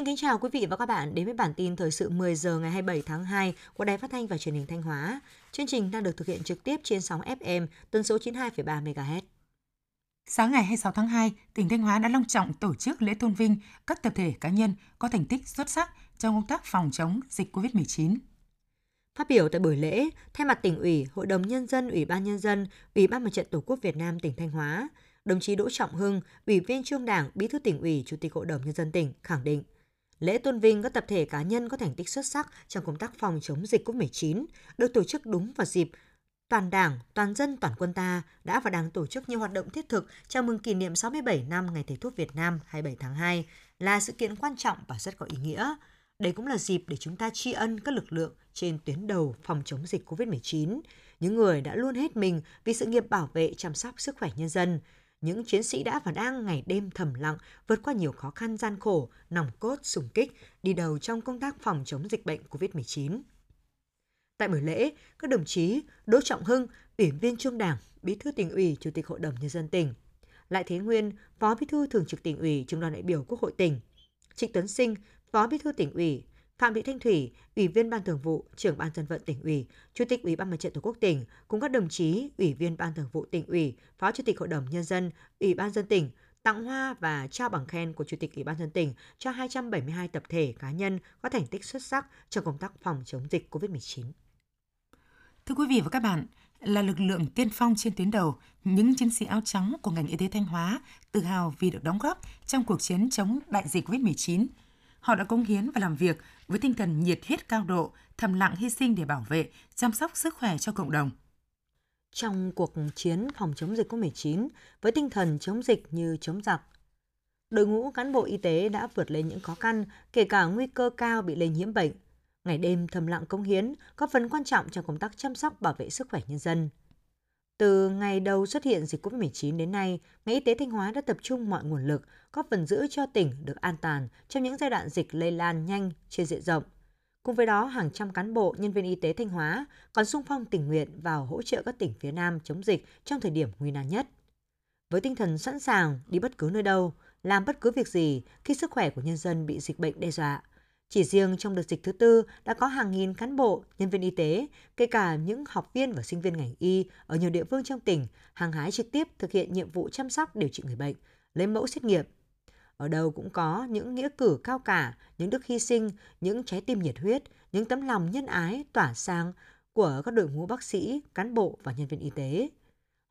Xin kính chào quý vị và các bạn đến với bản tin thời sự 10 giờ ngày 27 tháng 2 của Đài Phát thanh và Truyền hình Thanh Hóa. Chương trình đang được thực hiện trực tiếp trên sóng FM tần số 92,3 MHz. Sáng ngày 26 tháng 2, tỉnh Thanh Hóa đã long trọng tổ chức lễ tôn vinh các tập thể cá nhân có thành tích xuất sắc trong công tác phòng chống dịch COVID-19. Phát biểu tại buổi lễ, thay mặt tỉnh ủy, Hội đồng Nhân dân, Ủy ban Nhân dân, Ủy ban Mặt trận Tổ quốc Việt Nam tỉnh Thanh Hóa, đồng chí Đỗ Trọng Hưng, Ủy viên Trung Đảng, Bí thư tỉnh ủy, Chủ tịch Hội đồng Nhân dân tỉnh khẳng định Lễ tôn vinh các tập thể cá nhân có thành tích xuất sắc trong công tác phòng chống dịch COVID-19 được tổ chức đúng vào dịp toàn Đảng, toàn dân, toàn quân ta đã và đang tổ chức nhiều hoạt động thiết thực chào mừng kỷ niệm 67 năm Ngày Thầy thuốc Việt Nam 27 tháng 2 là sự kiện quan trọng và rất có ý nghĩa. Đây cũng là dịp để chúng ta tri ân các lực lượng trên tuyến đầu phòng chống dịch COVID-19, những người đã luôn hết mình vì sự nghiệp bảo vệ chăm sóc sức khỏe nhân dân, những chiến sĩ đã và đang ngày đêm thầm lặng vượt qua nhiều khó khăn gian khổ, nòng cốt, sùng kích, đi đầu trong công tác phòng chống dịch bệnh COVID-19. Tại buổi lễ, các đồng chí Đỗ Trọng Hưng, Ủy viên Trung Đảng, Bí thư tỉnh ủy, Chủ tịch Hội đồng Nhân dân tỉnh, Lại Thế Nguyên, Phó Bí thư Thường trực tỉnh ủy, Trung đoàn đại biểu Quốc hội tỉnh, Trịnh Tuấn Sinh, Phó Bí thư tỉnh ủy, Phạm Thị Thanh Thủy, Ủy viên Ban Thường vụ, Trưởng Ban Dân vận tỉnh ủy, Chủ tịch Ủy ban Mặt trận Tổ quốc tỉnh cùng các đồng chí Ủy viên Ban Thường vụ tỉnh ủy, Phó Chủ tịch Hội đồng nhân dân, Ủy ban dân tỉnh tặng hoa và trao bằng khen của Chủ tịch Ủy ban dân tỉnh cho 272 tập thể cá nhân có thành tích xuất sắc trong công tác phòng chống dịch COVID-19. Thưa quý vị và các bạn, là lực lượng tiên phong trên tuyến đầu, những chiến sĩ áo trắng của ngành y tế Thanh Hóa tự hào vì được đóng góp trong cuộc chiến chống đại dịch COVID-19. Họ đã cống hiến và làm việc với tinh thần nhiệt huyết cao độ, thầm lặng hy sinh để bảo vệ, chăm sóc sức khỏe cho cộng đồng. Trong cuộc chiến phòng chống dịch COVID-19 với tinh thần chống dịch như chống giặc, đội ngũ cán bộ y tế đã vượt lên những khó khăn, kể cả nguy cơ cao bị lây nhiễm bệnh. Ngày đêm thầm lặng cống hiến có phần quan trọng trong công tác chăm sóc bảo vệ sức khỏe nhân dân. Từ ngày đầu xuất hiện dịch COVID-19 đến nay, ngành y tế Thanh Hóa đã tập trung mọi nguồn lực, góp phần giữ cho tỉnh được an toàn trong những giai đoạn dịch lây lan nhanh trên diện rộng. Cùng với đó, hàng trăm cán bộ, nhân viên y tế Thanh Hóa còn sung phong tình nguyện vào hỗ trợ các tỉnh phía Nam chống dịch trong thời điểm nguy nan nhất. Với tinh thần sẵn sàng đi bất cứ nơi đâu, làm bất cứ việc gì khi sức khỏe của nhân dân bị dịch bệnh đe dọa, chỉ riêng trong đợt dịch thứ tư đã có hàng nghìn cán bộ, nhân viên y tế, kể cả những học viên và sinh viên ngành y ở nhiều địa phương trong tỉnh hàng hái trực tiếp thực hiện nhiệm vụ chăm sóc điều trị người bệnh, lấy mẫu xét nghiệm. Ở đâu cũng có những nghĩa cử cao cả, những đức hy sinh, những trái tim nhiệt huyết, những tấm lòng nhân ái tỏa sang của các đội ngũ bác sĩ, cán bộ và nhân viên y tế.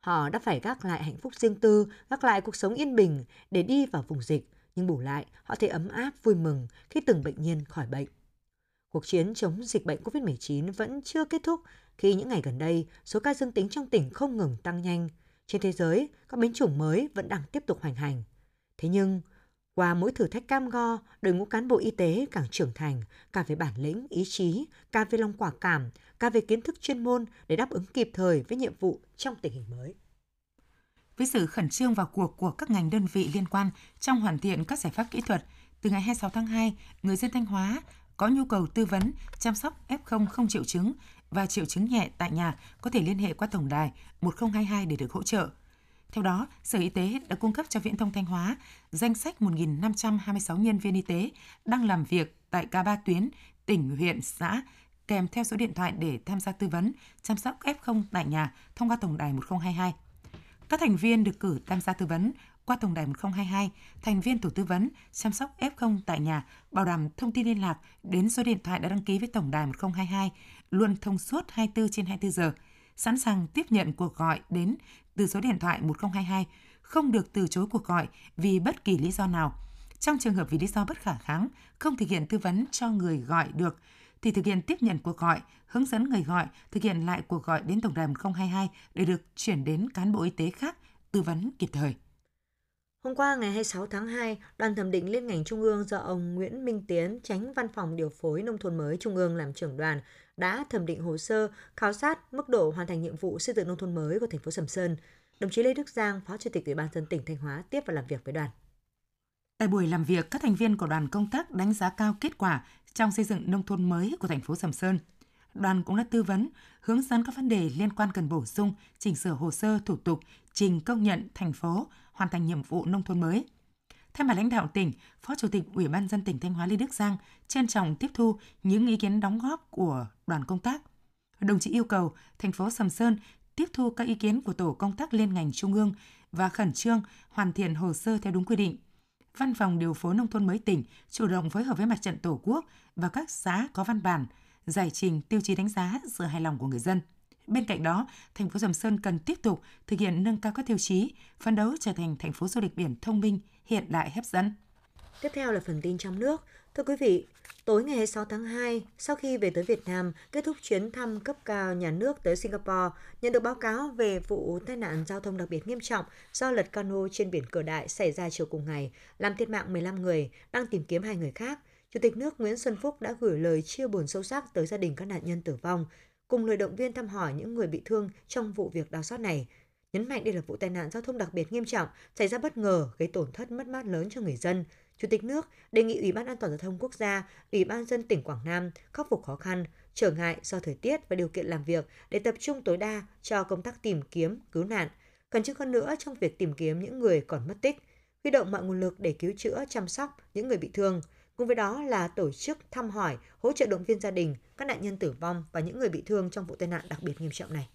Họ đã phải gác lại hạnh phúc riêng tư, gác lại cuộc sống yên bình để đi vào vùng dịch, nhưng bù lại họ thấy ấm áp vui mừng khi từng bệnh nhân khỏi bệnh. Cuộc chiến chống dịch bệnh COVID-19 vẫn chưa kết thúc khi những ngày gần đây số ca dương tính trong tỉnh không ngừng tăng nhanh. Trên thế giới, các biến chủng mới vẫn đang tiếp tục hoành hành. Thế nhưng, qua mỗi thử thách cam go, đội ngũ cán bộ y tế càng trưởng thành, cả về bản lĩnh, ý chí, cả về lòng quả cảm, cả về kiến thức chuyên môn để đáp ứng kịp thời với nhiệm vụ trong tình hình mới với sự khẩn trương vào cuộc của các ngành đơn vị liên quan trong hoàn thiện các giải pháp kỹ thuật, từ ngày 26 tháng 2, người dân Thanh Hóa có nhu cầu tư vấn, chăm sóc F0 không triệu chứng và triệu chứng nhẹ tại nhà có thể liên hệ qua tổng đài 1022 để được hỗ trợ. Theo đó, Sở Y tế đã cung cấp cho Viễn thông Thanh Hóa danh sách 1.526 nhân viên y tế đang làm việc tại cả ba tuyến, tỉnh, huyện, xã, kèm theo số điện thoại để tham gia tư vấn, chăm sóc F0 tại nhà thông qua tổng đài 1022. Các thành viên được cử tham gia tư vấn qua tổng đài 1022, thành viên tổ tư vấn chăm sóc F0 tại nhà, bảo đảm thông tin liên lạc đến số điện thoại đã đăng ký với tổng đài 1022, luôn thông suốt 24 trên 24 giờ, sẵn sàng tiếp nhận cuộc gọi đến từ số điện thoại 1022, không được từ chối cuộc gọi vì bất kỳ lý do nào. Trong trường hợp vì lý do bất khả kháng, không thực hiện tư vấn cho người gọi được, thì thực hiện tiếp nhận cuộc gọi, hướng dẫn người gọi thực hiện lại cuộc gọi đến tổng đài 1022 để được chuyển đến cán bộ y tế khác tư vấn kịp thời. Hôm qua ngày 26 tháng 2, đoàn thẩm định liên ngành trung ương do ông Nguyễn Minh Tiến, tránh văn phòng điều phối nông thôn mới trung ương làm trưởng đoàn, đã thẩm định hồ sơ khảo sát mức độ hoàn thành nhiệm vụ xây dựng nông thôn mới của thành phố Sầm Sơn. Đồng chí Lê Đức Giang, Phó Chủ tịch Ủy ban dân tỉnh Thanh Hóa tiếp và làm việc với đoàn. Tại buổi làm việc, các thành viên của đoàn công tác đánh giá cao kết quả trong xây dựng nông thôn mới của thành phố Sầm Sơn. Đoàn cũng đã tư vấn, hướng dẫn các vấn đề liên quan cần bổ sung, chỉnh sửa hồ sơ thủ tục, trình công nhận thành phố hoàn thành nhiệm vụ nông thôn mới. Thay mặt lãnh đạo tỉnh, Phó Chủ tịch Ủy ban dân tỉnh Thanh Hóa Lê Đức Giang trân trọng tiếp thu những ý kiến đóng góp của đoàn công tác. Đồng chí yêu cầu thành phố Sầm Sơn tiếp thu các ý kiến của tổ công tác liên ngành trung ương và khẩn trương hoàn thiện hồ sơ theo đúng quy định. Văn phòng điều phối nông thôn mới tỉnh chủ động phối hợp với mặt trận Tổ quốc và các xã có văn bản giải trình tiêu chí đánh giá sự hài lòng của người dân. Bên cạnh đó, thành phố Sầm Sơn cần tiếp tục thực hiện nâng cao các tiêu chí, phấn đấu trở thành thành phố du lịch biển thông minh, hiện đại hấp dẫn. Tiếp theo là phần tin trong nước. Thưa quý vị, tối ngày 26 tháng 2, sau khi về tới Việt Nam, kết thúc chuyến thăm cấp cao nhà nước tới Singapore, nhận được báo cáo về vụ tai nạn giao thông đặc biệt nghiêm trọng do lật cano trên biển Cửa Đại xảy ra chiều cùng ngày, làm thiệt mạng 15 người, đang tìm kiếm hai người khác. Chủ tịch nước Nguyễn Xuân Phúc đã gửi lời chia buồn sâu sắc tới gia đình các nạn nhân tử vong, cùng lời động viên thăm hỏi những người bị thương trong vụ việc đau xót này. Nhấn mạnh đây là vụ tai nạn giao thông đặc biệt nghiêm trọng, xảy ra bất ngờ, gây tổn thất mất mát lớn cho người dân. Chủ tịch nước đề nghị Ủy ban An toàn giao thông quốc gia, Ủy ban dân tỉnh Quảng Nam khắc phục khó khăn, trở ngại do thời tiết và điều kiện làm việc để tập trung tối đa cho công tác tìm kiếm, cứu nạn, cần chức hơn nữa trong việc tìm kiếm những người còn mất tích, huy động mọi nguồn lực để cứu chữa, chăm sóc những người bị thương. Cùng với đó là tổ chức thăm hỏi, hỗ trợ động viên gia đình, các nạn nhân tử vong và những người bị thương trong vụ tai nạn đặc biệt nghiêm trọng này.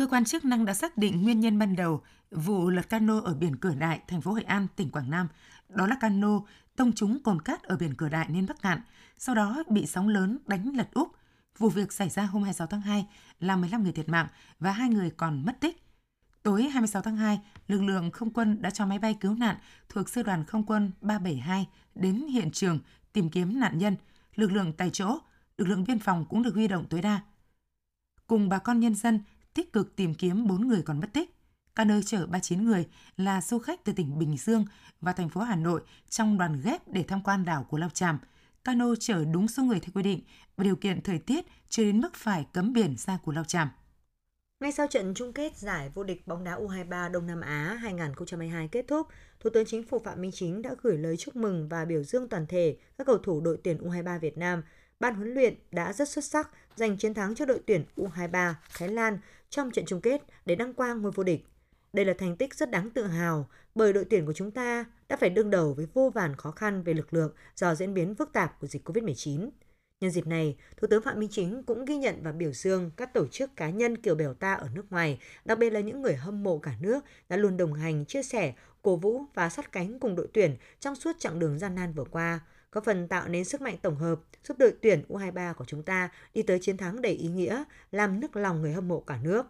Cơ quan chức năng đã xác định nguyên nhân ban đầu vụ lật cano ở biển Cửa Đại, thành phố Hội An, tỉnh Quảng Nam. Đó là cano tông trúng cồn cát ở biển Cửa Đại nên Bắc Cạn, sau đó bị sóng lớn đánh lật úp. Vụ việc xảy ra hôm 26 tháng 2, làm 15 người thiệt mạng và hai người còn mất tích. Tối 26 tháng 2, lực lượng không quân đã cho máy bay cứu nạn thuộc Sư đoàn Không quân 372 đến hiện trường tìm kiếm nạn nhân. Lực lượng tại chỗ, lực lượng biên phòng cũng được huy động tối đa. Cùng bà con nhân dân tích cực tìm kiếm 4 người còn mất tích. Cano chở 39 người là du khách từ tỉnh Bình Dương và thành phố Hà Nội trong đoàn ghép để tham quan đảo của Lao Tràm. Cano chở đúng số người theo quy định và điều kiện thời tiết chưa đến mức phải cấm biển ra của Lao Tràm. Ngay sau trận chung kết giải vô địch bóng đá U23 Đông Nam Á 2022 kết thúc, Thủ tướng Chính phủ Phạm Minh Chính đã gửi lời chúc mừng và biểu dương toàn thể các cầu thủ đội tuyển U23 Việt Nam. Ban huấn luyện đã rất xuất sắc giành chiến thắng cho đội tuyển U23 Thái Lan trong trận chung kết để đăng quang ngôi vô địch. Đây là thành tích rất đáng tự hào bởi đội tuyển của chúng ta đã phải đương đầu với vô vàn khó khăn về lực lượng do diễn biến phức tạp của dịch COVID-19. Nhân dịp này, Thủ tướng Phạm Minh Chính cũng ghi nhận và biểu dương các tổ chức cá nhân kiều bèo ta ở nước ngoài, đặc biệt là những người hâm mộ cả nước đã luôn đồng hành, chia sẻ, cổ vũ và sát cánh cùng đội tuyển trong suốt chặng đường gian nan vừa qua, có phần tạo nên sức mạnh tổng hợp giúp đội tuyển U23 của chúng ta đi tới chiến thắng đầy ý nghĩa, làm nức lòng người hâm mộ cả nước.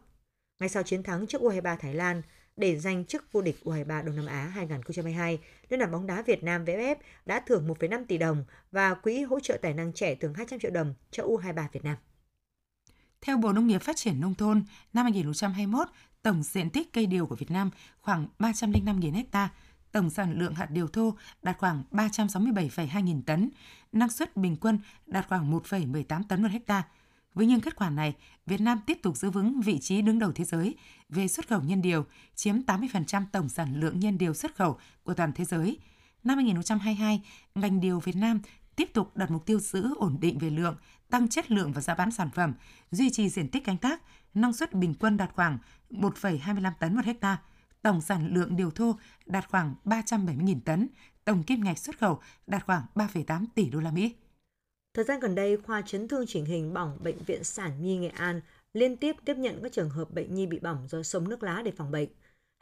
Ngay sau chiến thắng trước U23 Thái Lan, để giành chức vô địch U23 Đông Nam Á 2022, Liên đoàn bóng đá Việt Nam VFF đã thưởng 1,5 tỷ đồng và quỹ hỗ trợ tài năng trẻ thưởng 200 triệu đồng cho U23 Việt Nam. Theo Bộ Nông nghiệp Phát triển Nông thôn, năm 2021, tổng diện tích cây điều của Việt Nam khoảng 305.000 ha, tổng sản lượng hạt điều thô đạt khoảng 367,2 nghìn tấn, năng suất bình quân đạt khoảng 1,18 tấn một hecta. Với những kết quả này, Việt Nam tiếp tục giữ vững vị trí đứng đầu thế giới về xuất khẩu nhân điều, chiếm 80% tổng sản lượng nhân điều xuất khẩu của toàn thế giới. Năm 2022, ngành điều Việt Nam tiếp tục đặt mục tiêu giữ ổn định về lượng, tăng chất lượng và giá bán sản phẩm, duy trì diện tích canh tác, năng suất bình quân đạt khoảng 1,25 tấn một hecta, tổng sản lượng điều thô đạt khoảng 370.000 tấn, tổng kim ngạch xuất khẩu đạt khoảng 3,8 tỷ đô la Mỹ. Thời gian gần đây, khoa chấn thương chỉnh hình bỏng Bệnh viện Sản Nhi Nghệ An liên tiếp tiếp nhận các trường hợp bệnh nhi bị bỏng do sông nước lá để phòng bệnh.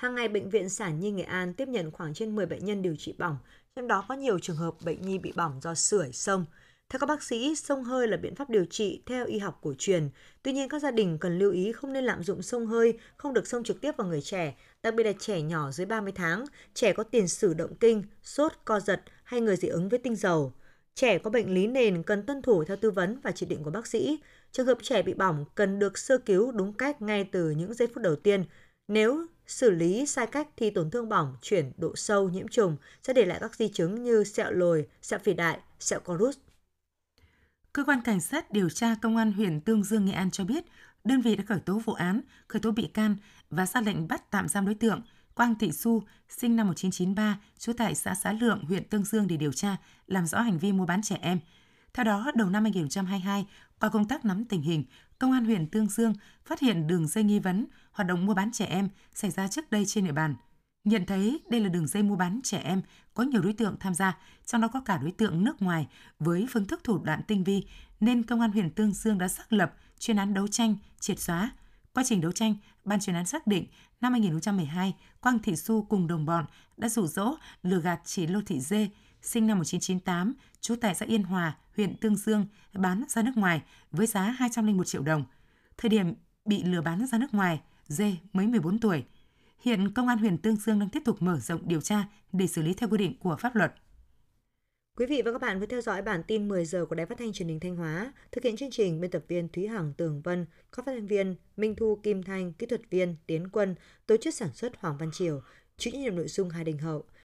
Hàng ngày, Bệnh viện Sản Nhi Nghệ An tiếp nhận khoảng trên 10 bệnh nhân điều trị bỏng, trong đó có nhiều trường hợp bệnh nhi bị bỏng do sưởi sông. Theo các bác sĩ, sông hơi là biện pháp điều trị theo y học cổ truyền. Tuy nhiên, các gia đình cần lưu ý không nên lạm dụng sông hơi, không được sông trực tiếp vào người trẻ, đặc biệt là trẻ nhỏ dưới 30 tháng, trẻ có tiền sử động kinh, sốt, co giật hay người dị ứng với tinh dầu. Trẻ có bệnh lý nền cần tuân thủ theo tư vấn và chỉ định của bác sĩ. Trường hợp trẻ bị bỏng cần được sơ cứu đúng cách ngay từ những giây phút đầu tiên. Nếu xử lý sai cách thì tổn thương bỏng chuyển độ sâu nhiễm trùng sẽ để lại các di chứng như sẹo lồi, sẹo phì đại, sẹo corus. Cơ quan Cảnh sát điều tra Công an huyện Tương Dương, Nghệ An cho biết, đơn vị đã khởi tố vụ án, khởi tố bị can và ra lệnh bắt tạm giam đối tượng Quang Thị Xu, sinh năm 1993, trú tại xã Xá Lượng, huyện Tương Dương để điều tra, làm rõ hành vi mua bán trẻ em. Theo đó, đầu năm 2022, qua công tác nắm tình hình, Công an huyện Tương Dương phát hiện đường dây nghi vấn hoạt động mua bán trẻ em xảy ra trước đây trên địa bàn. Nhận thấy đây là đường dây mua bán trẻ em có nhiều đối tượng tham gia, trong đó có cả đối tượng nước ngoài với phương thức thủ đoạn tinh vi, nên Công an huyện Tương Dương đã xác lập chuyên án đấu tranh, triệt xóa. Quá trình đấu tranh, ban chuyên án xác định năm 2012, Quang Thị Xu cùng đồng bọn đã rủ rỗ lừa gạt chị Lô Thị Dê, sinh năm 1998, trú tại xã Yên Hòa, huyện Tương Dương, bán ra nước ngoài với giá 201 triệu đồng. Thời điểm bị lừa bán ra nước ngoài, Dê mới 14 tuổi. Hiện Công an huyện Tương Dương đang tiếp tục mở rộng điều tra để xử lý theo quy định của pháp luật. Quý vị và các bạn vừa theo dõi bản tin 10 giờ của Đài Phát thanh Truyền hình Thanh Hóa. Thực hiện chương trình biên tập viên Thúy Hằng Tường Vân, các phát thanh viên Minh Thu Kim Thanh, kỹ thuật viên Tiến Quân, tổ chức sản xuất Hoàng Văn Triều, chịu trách nhiệm nội dung Hai Đình Hậu.